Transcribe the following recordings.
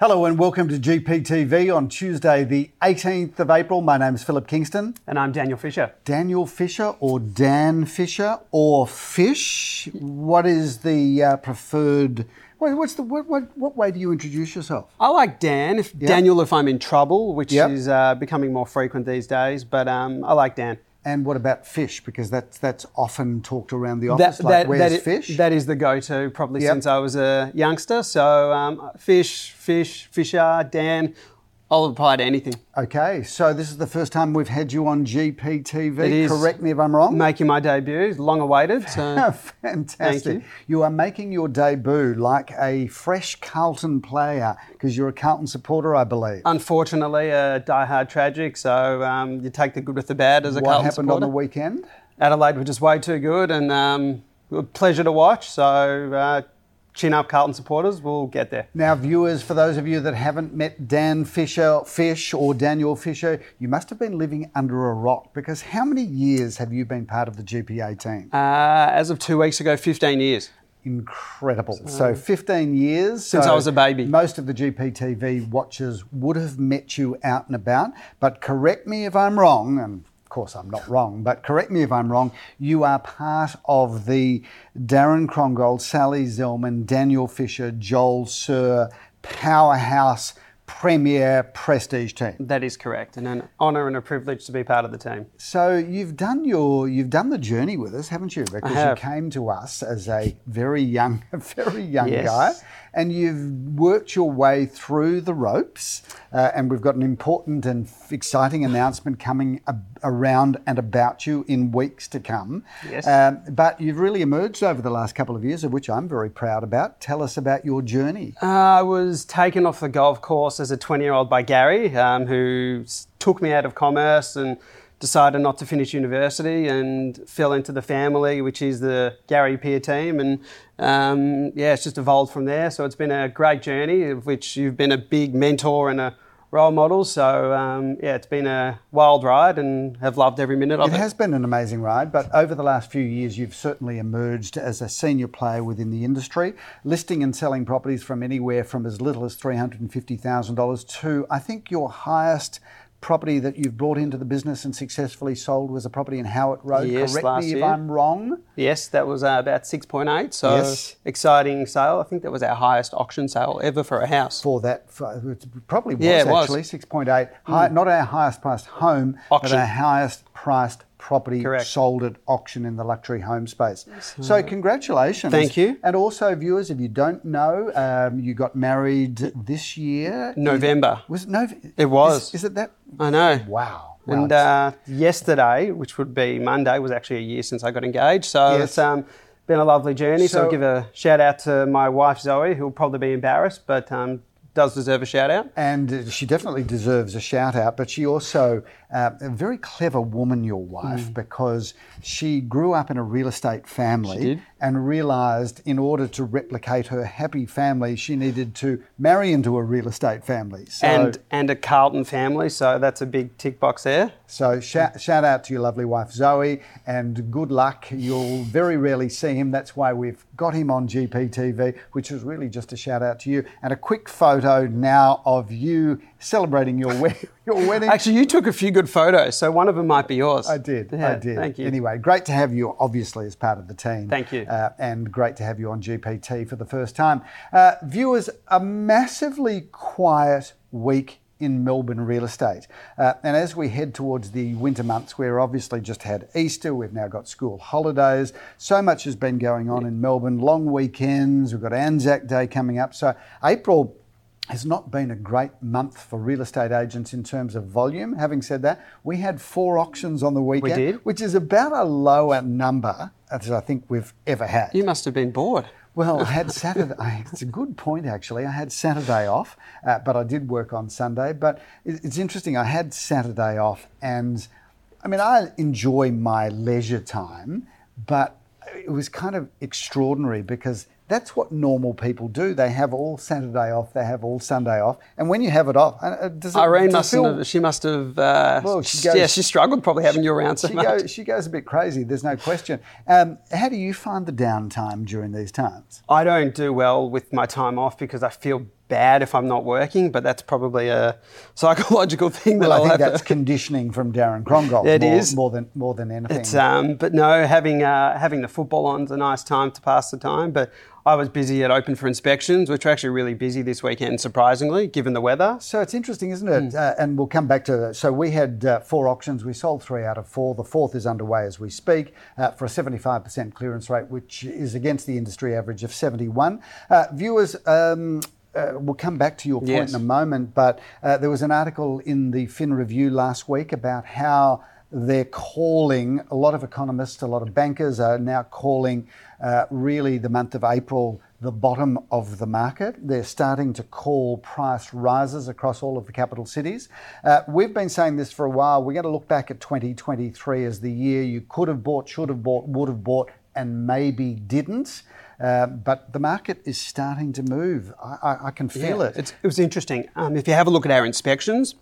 Hello and welcome to GPTV on Tuesday, the 18th of April. My name is Phillip Kingston. And I'm Daniel Fisher. Daniel Fisher or Dan Fisher or Fish? What is the uh, preferred? What, what's the what, what, what way do you introduce yourself? I like Dan. If Daniel, if I'm in trouble, which Yep. is uh, becoming more frequent these days, but um, I like Dan. And what about fish? Because that's that's often talked around the office. That, like, that, where's that fish? that is the go-to probably Yep. since I was a youngster. So um, fish, fish, Fisher, Dan. I'll apply to anything. okay, so this is the first time we've had you on GPTV. It is. Correct me if I'm wrong. Making my debut, long awaited. So Fantastic. Thank you. are making your debut like a fresh Carlton player because you're a Carlton supporter, I believe. unfortunately, a die-hard tragic. So um, you take the good with the bad as a what Carlton happened supporter. on the weekend? Adelaide were just way too good and um, a pleasure to watch. So uh, chin up, Carlton supporters. We'll get there. Now, viewers, for those of you that haven't met Dan Fisher, Fish, or Daniel Fisher, you must have been living under a rock because how many years have you been part of the GPA team? Uh, as of two weeks ago, 15 years. Incredible. So, 15 years. Since so I was a baby. Most of the GPTV watchers would have met you out and about. But correct me if I'm wrong, and of course I'm not wrong, but correct me if I'm wrong, you are part of the Darren Crongold, Sally Zellman, Daniel Fisher, Joel Sir powerhouse premier prestige team. That is correct, and an honour and a privilege to be part of the team. So you've done your you've done the journey with us, haven't you? Because you have. came to us as a very young, very young Yes. guy, and you've worked your way through the ropes. Uh, and we've got an important and exciting announcement coming ab- around and about you in weeks to come. Yes. Um, but you've really emerged over the last couple of years, of which I'm very proud about. Tell us about your journey. Uh, I was taken off the golf course as a 20 year old by Gary, um, who took me out of commerce and decided not to finish university and fell into the family, which is the Gary Peer team. And um, yeah, it's just evolved from there. So it's been a great journey, of which you've been a big mentor and a role model. So um, yeah, it's been a wild ride and have loved every minute of It it. has been an amazing ride, but over the last few years, you've certainly emerged as a senior player within the industry, listing and selling properties from anywhere from as little as $350,000 to, I think, your highest property that you've brought into the business and successfully sold was a property in Howard Road. Yes, Correct last me if. I'm wrong. Yes, that was uh, about 6.8. So Yes. exciting sale. I think that was our highest auction sale ever for a house. For that, for, it probably was Yeah, it was. actually 6.8. High, Not our highest priced home, but our highest priced property Correct. sold at auction in the luxury home space. So, congratulations. Thank you. And also, viewers, if you don't know, um, you got married this year. November. Was it Nov? It was. Is, is it that? I know. Wow. And uh, yesterday, which would be Monday, was actually a year since I got engaged. So Yes. it's um, been a lovely journey. So, So- I'll give a shout out to my wife Zoe, who'll probably be embarrassed, but um, does deserve a shout out. and she definitely deserves a shout out. But she also uh, a very clever woman, your wife, because she grew up in a real estate family Mm. She did. And realised in order to replicate her happy family, she needed to marry into a real estate family. So, and and a Carlton family, so that's a big tick box there. so shout, shout out to your lovely wife Zoe, and good luck. You'll very rarely see him. That's why we've got him on GPTV, which is really just a shout out to you. And a quick photo now of you celebrating your wed- your wedding. Actually, you took a few good photos, so one of them might be yours. I did. Yeah, I did. Thank you. Anyway, great to have you, obviously, as part of the team. Thank you. Uh, and great to have you on GPT for the first time. Uh, viewers, a massively quiet week in Melbourne real estate. Uh, and as we head towards the winter months, we're obviously just had Easter, we've now got school holidays. So much has been going on in Melbourne, long weekends, we've got Anzac Day coming up. So April has not been a great month for real estate agents in terms of volume. Having said that, we had four auctions on the weekend, did. which is about a lower number as I think we've ever had. You must have been bored. Well, I had Saturday. It's a good point, actually. I had Saturday off, uh, but I did work on Sunday. But it's interesting. I had Saturday off, and I mean, I enjoy my leisure time, but it was kind of extraordinary because that's what normal people do. They have all Saturday off, they have all Sunday off, and when you have it off, uh, does it, Irene does must feel- have. She must have. Uh, Well, she yeah, she struggled probably having you around so she much. goes, she goes a bit crazy. There's no question. Um, how do you find the downtime during these times? I don't do well with my time off because I feel bad if I'm not working, but that's probably a psychological thing that Well, I I'll think that's to. conditioning from Darren Crongold. It more, is. more than more than anything. It's, um, but no, having uh, having the football on's a nice time to pass the time. But I was busy at Open for inspections, which are actually really busy this weekend, surprisingly, given the weather. So it's interesting, isn't it? Hmm. Uh, and we'll come back to. that. So we had uh, four auctions. We sold three out of four. The fourth is underway as we speak uh, for a 75% clearance rate, which is against the industry average of 71. Uh, viewers. Um, uh, we'll come back to your point Yes. in a moment, but uh, there was an article in the Fin Review last week about how they're calling, a lot of economists, a lot of bankers are now calling uh, really the month of April the bottom of the market. They're starting to call price rises across all of the capital cities. Uh, we've been saying this for a while. We're going to look back at 2023 as the year you could have bought, should have bought, would have bought, and maybe didn't. Uh, but the market is starting to move. I, I, I can feel it. It's, it was interesting. Um, if you have a look at our inspections,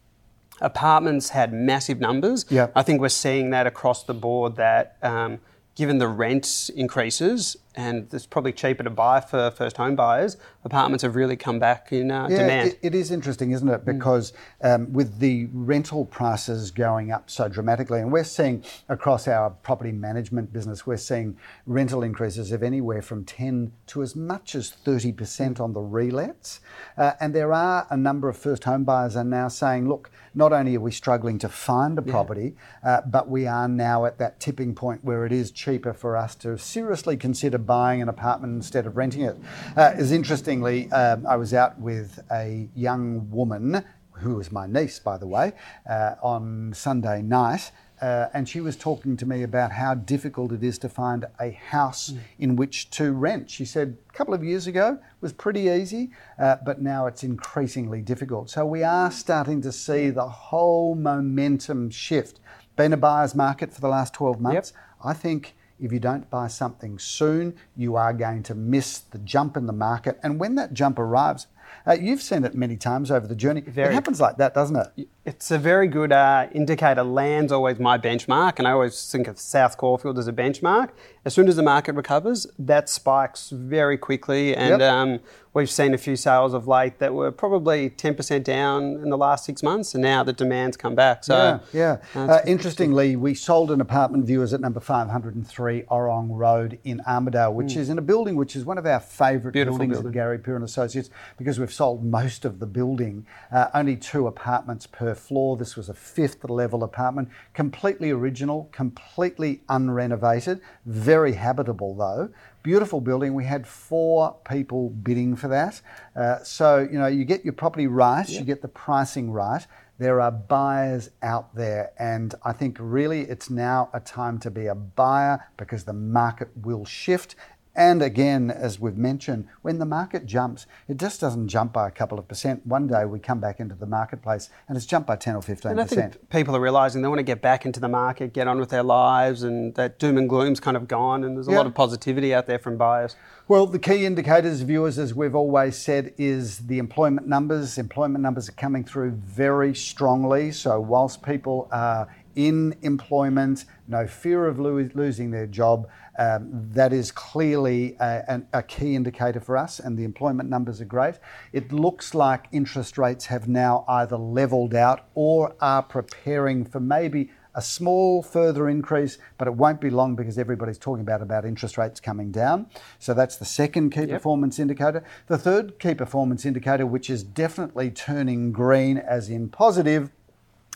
apartments had massive numbers. Yeah. I think we're seeing that across the board that um, given the rent increases and it's probably cheaper to buy for first home buyers, apartments have really come back in uh, Yeah, demand. it- it is interesting, isn't it? Because um, with the rental prices going up so dramatically, and we're seeing across our property management business, we're seeing rental increases of anywhere from 10 to as much as 30% on the relets. Uh, and there are a number of first home buyers are now saying, look, not only are we struggling to find a property, uh, but we are now at that tipping point where it is cheaper for us to seriously consider buying an apartment instead of renting it. Uh, is interestingly, um, I was out with a young woman who was my niece, by the way, uh, on Sunday night. Uh, and she was talking to me about how difficult it is to find a house in which to rent. She said a couple of years ago it was pretty easy, uh, but now it's increasingly difficult. So we are starting to see the whole momentum shift. Been a buyer's market for the last 12 months. I think if you don't buy something soon, you are going to miss the jump in the market. And when that jump arrives, uh, you've seen it many times over the journey. It happens like that, doesn't it? It's a very good uh, indicator. Land's always my benchmark, and I always think of South Caulfield as a benchmark. As soon as the market recovers, that spikes very quickly, and Yep. um, we've seen a few sales of late that were probably 10% down in the last six months, and now the demand's come back. So, yeah, yeah. Uh, interestingly, we sold an apartment viewers at number 503 Orrong Road in Armadale, which is in a building which is one of our favourite buildings building. at Gary Peer and Associates because we've sold most of the building. Uh, only two apartments per floor. This was a fifth level apartment, completely original, completely unrenovated, very habitable though. Beautiful building. We had four people bidding for that. Uh, so, you know, you get your property right, you get the pricing right. There are buyers out there, and I think really it's now a time to be a buyer because the market will shift. And again, as we've mentioned, when the market jumps, it just doesn't jump by a couple of percent. One day we come back into the marketplace and it's jumped by 10 or 15 And I percent. think people are realising they want to get back into the market, get on with their lives, and that doom and gloom's kind of gone, and there's a Yeah. lot of positivity out there from buyers. Well, the key indicators, viewers, as we've always said, is the employment numbers. Employment numbers are coming through very strongly. So, whilst people are in employment, no fear of lo- losing their job, Um, that is clearly a, key indicator for us, and the employment numbers are great. It looks like interest rates have now either leveled out or are preparing for maybe a small further increase, but it won't be long because everybody's talking about about interest rates coming down. So that's the second key performance indicator. The third key performance indicator, which is definitely turning green as in positive,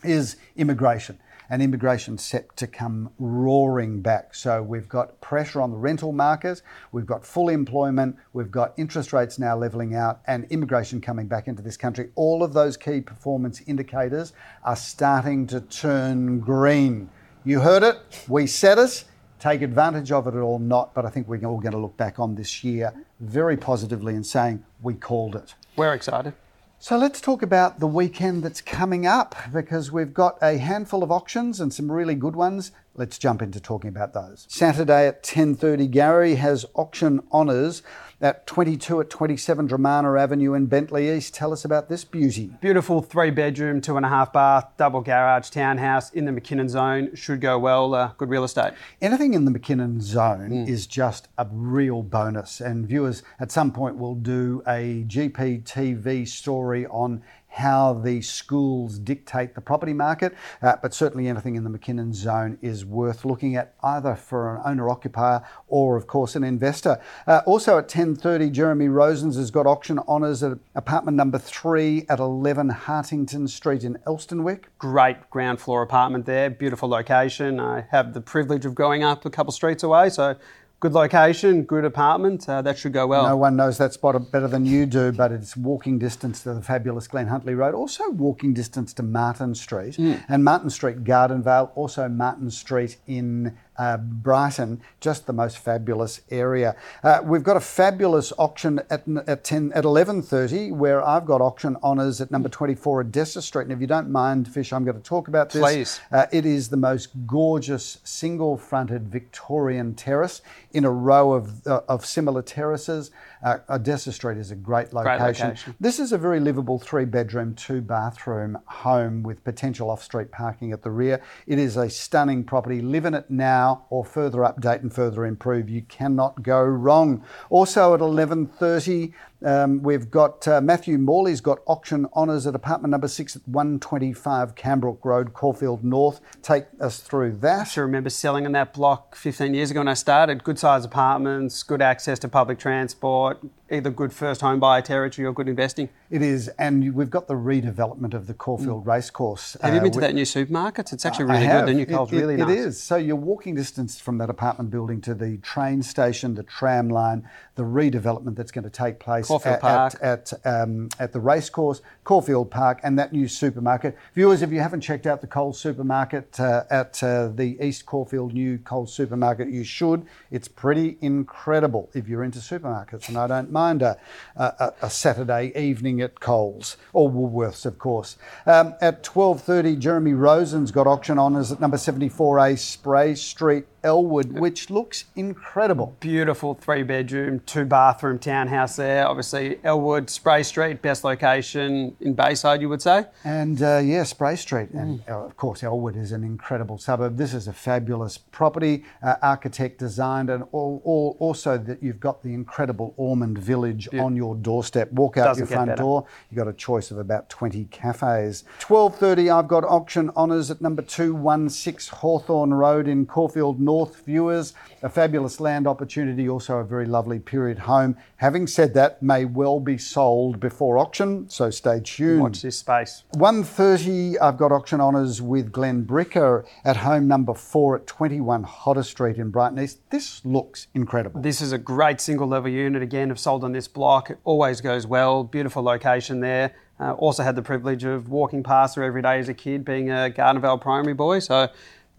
is immigration. And immigration set to come roaring back. So we've got pressure on the rental market, we've got full employment, we've got interest rates now leveling out, and immigration coming back into this country. All of those key performance indicators are starting to turn green. You heard it, we said it. Take advantage of it or not, but I think we're all going to look back on this year very positively and saying we called it. We're excited. So let's talk about the weekend that's coming up because we've got a handful of auctions and some really good ones. Let's jump into talking about those. Saturday at 10:30, Gary has auction honours at 22 at 27 Dramana Avenue in Bentleigh East. Tell us about this beauty. Beautiful three bedroom, two and a half bath, double garage townhouse in the McKinnon zone. Should go well. Uh, good real estate. Anything in the McKinnon zone is just a real bonus. And viewers at some point will do a GPTV story on how the schools dictate the property market, uh, but certainly anything in the McKinnon zone is worth looking at either for an owner occupier or, of course, an investor. Uh, also at 10:30, Jeremy Rosens has got auction honours at apartment number three at 11 Hartington Street in Elsternwick. Great ground floor apartment there. Beautiful location. I have the privilege of going up a couple streets away, so good location, good apartment. Uh, that should go well. No one knows that spot better than you do, but it's walking distance to the fabulous Glen Huntly Road, also walking distance to Martin Street and Martin Street, Gardenvale, also Martin Street in uh, Brighton, just the most fabulous area. Uh, we've got a fabulous auction at at ten at eleven thirty, where I've got auction honours at number twenty four Odessa Street. And if you don't mind, Fish, I'm going to talk about this. Please. Uh, it is the most gorgeous single fronted Victorian terrace in a row of, uh, of similar terraces. Uh, Odessa Street is a great location. location. This is a very livable three bedroom, two bathroom home with potential off street parking at the rear. It is a stunning property. Live in it now or further update and further improve. You cannot go wrong. Also at 11.30, um, we've got uh, Matthew Morley's got auction honours at apartment number six at 125 Kambrook Road, Caulfield North. Take us through I that. actually remember selling in that block 15 years ago when I started. Good sized apartments, good access to public transport, either good first home buyer territory or good investing. It is, and we've got the redevelopment of the Caulfield Racecourse. Have you uh, been to we- that new supermarket? It's actually really good. The new Coles It- it- really nice. It is. So you're walking distance from that apartment building to the train station, the tram line, the redevelopment that's going to take place Caulfield at, Park. at, at, um, at the racecourse, Caulfield Park, and that new supermarket. Viewers, if you haven't checked out the Coles supermarket uh, at uh, the East Caulfield new Coles supermarket, you should. It's pretty incredible if you're into supermarkets, and I don't mind a, a, a Saturday evening at Coles or Woolworths, of course. Um, at 12:30, Jeremy Rosen's got auction honours at number 74A Spray Street, Elwood, which looks incredible. Beautiful three bedroom, two bathroom townhouse there. Obviously, Elwood, Spray Street, best location in Bayside, you would say. And uh, yeah, Spray Street. And uh, of course, Elwood is an incredible suburb. This is a fabulous property, uh, architect designed, and all, all, also that you've got the incredible Ormond Village on your doorstep. Walk out Doesn't your front better. door, you've got a choice of about 20 cafes. 12.30, I've got auction honours at number 216 Hawthorn Road in Caulfield North. North viewers, a fabulous land opportunity, also a very lovely period home. Having said that, may well be sold before auction, so stay tuned. Watch this space. 1.30, I've got auction honours with Glenn Bricker at home number four at 21 Hodder Street in Brighton East. This looks incredible. This is a great single level unit. Again, have sold on this block. It always goes well. Beautiful location there. Uh, also had the privilege of walking past her every day as a kid, being a Gardenvale primary boy. So,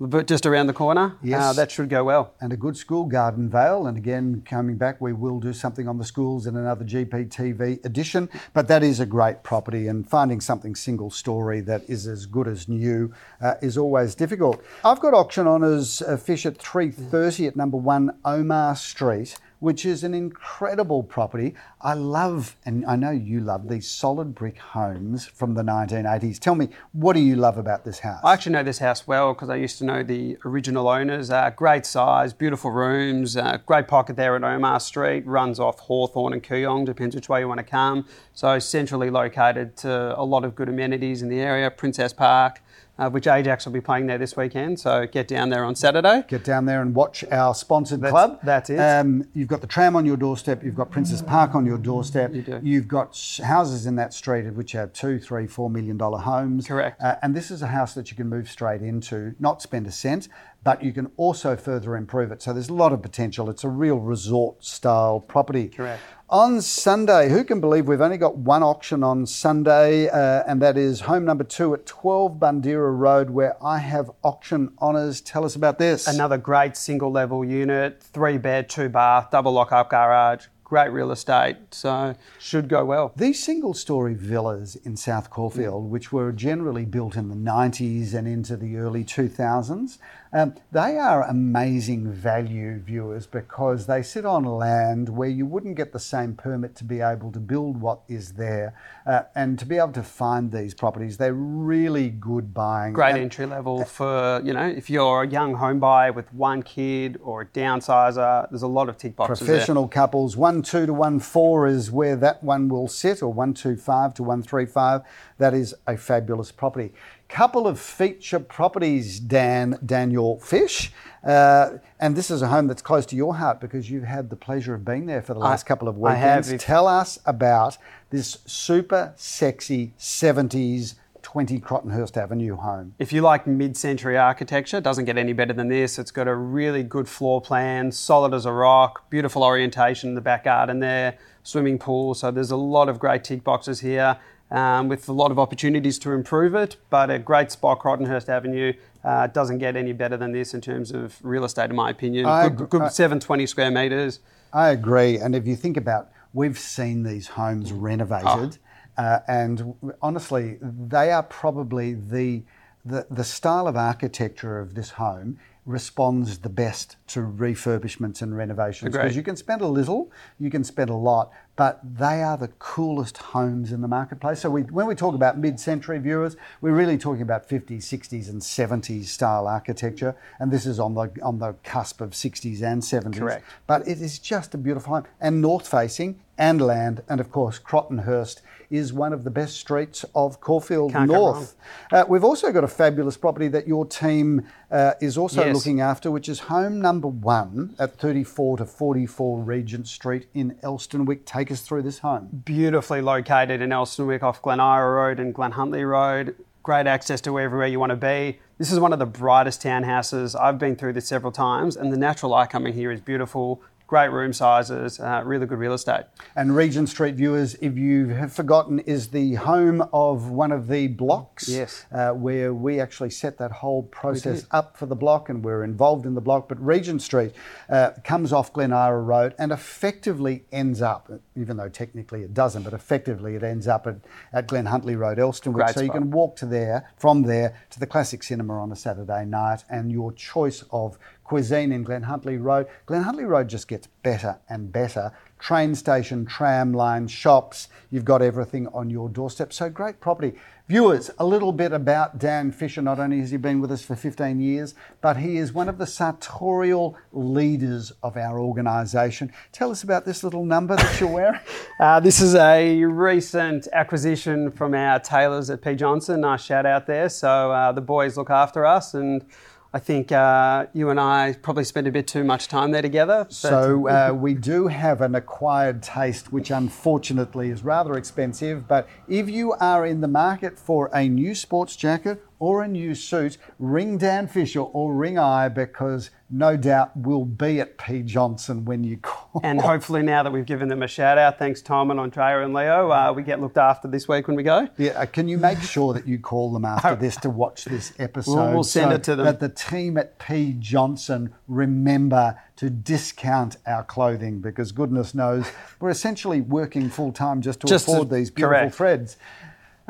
but just around the corner. Yes. Uh, that should go well. and a good school, Garden Vale. And again, coming back, we will do something on the schools in another GPTV edition. But that is a great property, and finding something single story that is as good as new uh, is always difficult. I've got auction honours uh, fish at 3.30 at number one Omar Street. Which is an incredible property. I love, and I know you love, these solid brick homes from the 1980s. Tell me, what do you love about this house? I actually know this house well because I used to know the original owners. Uh, great size, beautiful rooms, uh, great pocket there at Omar Street. Runs off Hawthorn and Kooyong, depends which way you want to come. So centrally located to a lot of good amenities in the area. Princes Park, uh, which Ajax will be playing there this weekend. So get down there on Saturday. Get down there and watch our sponsored That's- club. that's it. Um, you've got the tram on your doorstep. You've got Princes Park on your doorstep. You do. You've got houses in that street which are two, three, four million dollar homes. Correct. Uh, and this is a house that you can move straight into, not spend a cent, but you can also further improve it. So there's a lot of potential. It's a real resort style property. Correct. On Sunday, who can believe we've only got one auction on Sunday, uh, and that is home number two at 12 Bandera Road, where I have auction honours. Tell us about this. Another great single level unit, three bed, two bath, double lock up garage. great real estate, so should go well. These single story villas in South Caulfield, which were generally built in the 90s and into the early 2000s, um, they are amazing value viewers because they sit on land where you wouldn't get the same permit to be able to build what is there. Uh, and to be able to find these properties, they're really good buying. Great And- entry level for, you know, if you're a young home buyer with one kid or a downsizer, there's a lot of tick boxes there. professional couples. One two to one four is where that one will sit, or one two five to one three five. That is a fabulous property. Couple of feature properties, Dan Daniel Fish, uh, and this is a home that's close to your heart because you've had the pleasure of being there for the last couple of I have. weekends. Tell us about this super sexy seventies twenty Crotonhurst Avenue home. If you like mid-century architecture, it doesn't get any better than this. It's got a really good floor plan, solid as a rock, beautiful orientation in the back garden there, swimming pool. So there's a lot of great tick boxes here. Um, with a lot of opportunities to improve it, but a great spot, Crotonhurst Avenue, uh, doesn't get any better than this in terms of real estate, in my opinion. I good, good I- 720 square metres. I agree. And if you think about, we've seen these homes renovated, uh, and honestly, they are probably the, the the style of architecture of this home responds the best to refurbishments and renovations because you can spend a little, you can spend a lot, but they are the coolest homes in the marketplace. So we, when we talk about mid-century viewers, we're really talking about 50s, 60s, and 70s style architecture, and this is on the on the cusp of 60s and 70s. Correct. But it is just a beautiful home and north facing and land. And of course, Crotonhurst is one of the best streets of Caulfield Can't North. Uh, we've also got a fabulous property that your team uh, is also Yes. looking after, which is home number one at 34 to 44 Regent Street in Elsternwick. Take us through this home. beautifully located in Elsternwick off Glen Eira Road and Glen Huntly Road. Great access to everywhere you want to be. This is one of the brightest townhouses. I've been through this several times, and the natural light coming here is beautiful. Great room sizes, uh, really good real estate. And Regent Street viewers, if you have forgotten, is the home of one of the blocks. Yes. Uh, where we actually set that whole process up for the block and we're involved in the block. But Regent Street uh, comes off Glen Eira Road and effectively ends up, even though technically it doesn't, but effectively it ends up at, at Glen Huntly Road, Elsternwick. Great so you can walk to there, from there to the Classic Cinema on a Saturday night and your choice of cuisine in Glen Huntly Road. Glen Huntly Road just gets better and better. Train station, tram line, shops, you've got everything on your doorstep. So great property. Viewers, a little bit about Dan Fisher. Not only has he been with us for 15 years, but he is one of the sartorial leaders of our organisation. Tell us about this little number that you're wearing. Uh, this is a recent acquisition from our tailors at P. Johnson. Nice shout out there. So uh, the boys look after us, and I think uh, you and I probably spend a bit too much time there together. So uh, we do have an acquired taste, which unfortunately is rather expensive. But if you are in the market for a new sports jacket or a new suit, ring Dan Fisher or ring I because no doubt we'll be at P Johnson when you call. And hopefully, now that we've given them a shout out, thanks Tom and Andrea and Leo, uh, we get looked after this week when we go. Yeah, uh, can you make sure that you call them after this to watch this episode? We'll- we'll send so it to them. That the team at P Johnson remember to discount our clothing because goodness knows we're essentially working full time just to Just to- afford these beautiful correct. threads.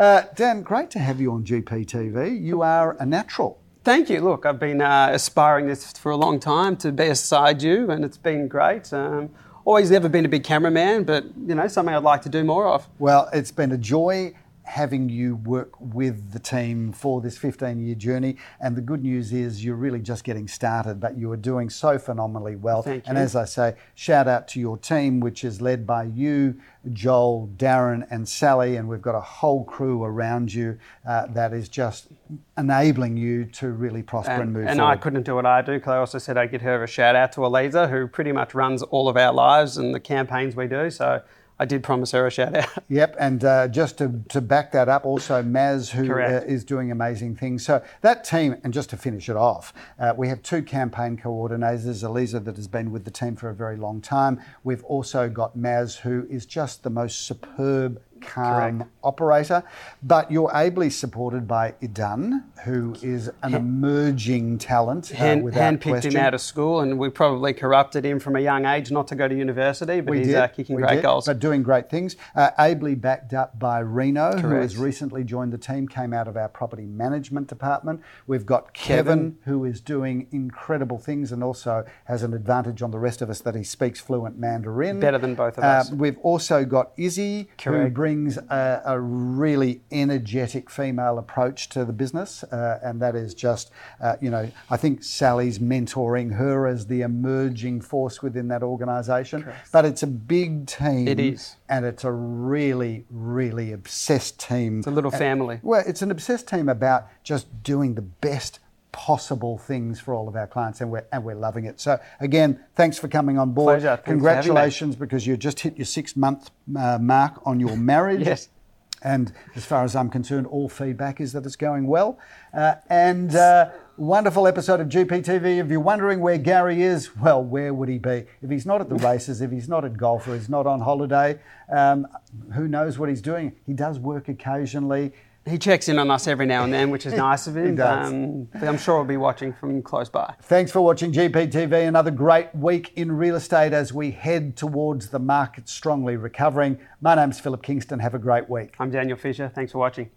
Uh, Dan, great to have you on GPTV. You are a natural. Thank you. Look, I've been uh, aspiring this for a long time to be beside you, and it's been great. Um, always never been a big cameraman, but you know something I'd like to do more of. Well, it's been a joy having you work with the team for this 15 year journey. And the good news is you're really just getting started, but you are doing so phenomenally well. Thank you. And as I say, shout out to your team, which is led by you, Joel, Darren, and Sally. And we've got a whole crew around you uh, that is just enabling you to really prosper and, And, move and forward. I couldn't do what I do because I also said I'd give her a shout out to Eliza, who pretty much runs all of our lives and the campaigns we do. So I did promise her a shout out. Yep, and uh, just to, to back that up, also Maz, who uh, is doing amazing things. So that team, and just to finish it off, uh, we have two campaign coordinators, Eliza, that has been with the team for a very long time. We've also got Maz, who is just the most superb, calm, Correct. Operator. But you're ably supported by Idan, who is an emerging talent. Uh, Hand, without handpicked question. him out of school, and we probably corrupted him from a young age not to go to university, but We he's uh, kicking we great did, goals. But doing great things. Uh, ably backed up by Reno, who has recently joined the team, came out of our property management department. We've got Kevin, Kevin. who is doing incredible things and also has an advantage on the rest of us that he speaks fluent Mandarin. Better than both of Uh, us. We've also got Izzy, who brings a, a really energetic female approach to the business, uh, and that is just, uh, you know, I think Sally's mentoring her as the emerging force within that organisation. But it's a big team. It is. and it's a really, really obsessed team. It's a little And- family. well, it's an obsessed team about just doing the best possible things for all of our clients, and we're and we're loving it. So again, thanks for coming on board. Pleasure. Thanks for having me. Congratulations because you just hit your six month uh, mark on your marriage. Yes. And as far as I'm concerned, all feedback is that it's going well. Uh, and uh, wonderful episode of GPTV. If you're wondering where Gary is, well, where would he be? If he's not at the races, if he's not at golf, or he's not on holiday, um, who knows what he's doing? He does work occasionally. He checks in on us every now and then, which is nice of him. He does. Um, I'm sure he'll be watching from close by. Thanks for watching GPTV. Another great week in real estate as we head towards the market strongly recovering. My name's Phillip Kingston. Have a great week. I'm Daniel Fisher. Thanks for watching.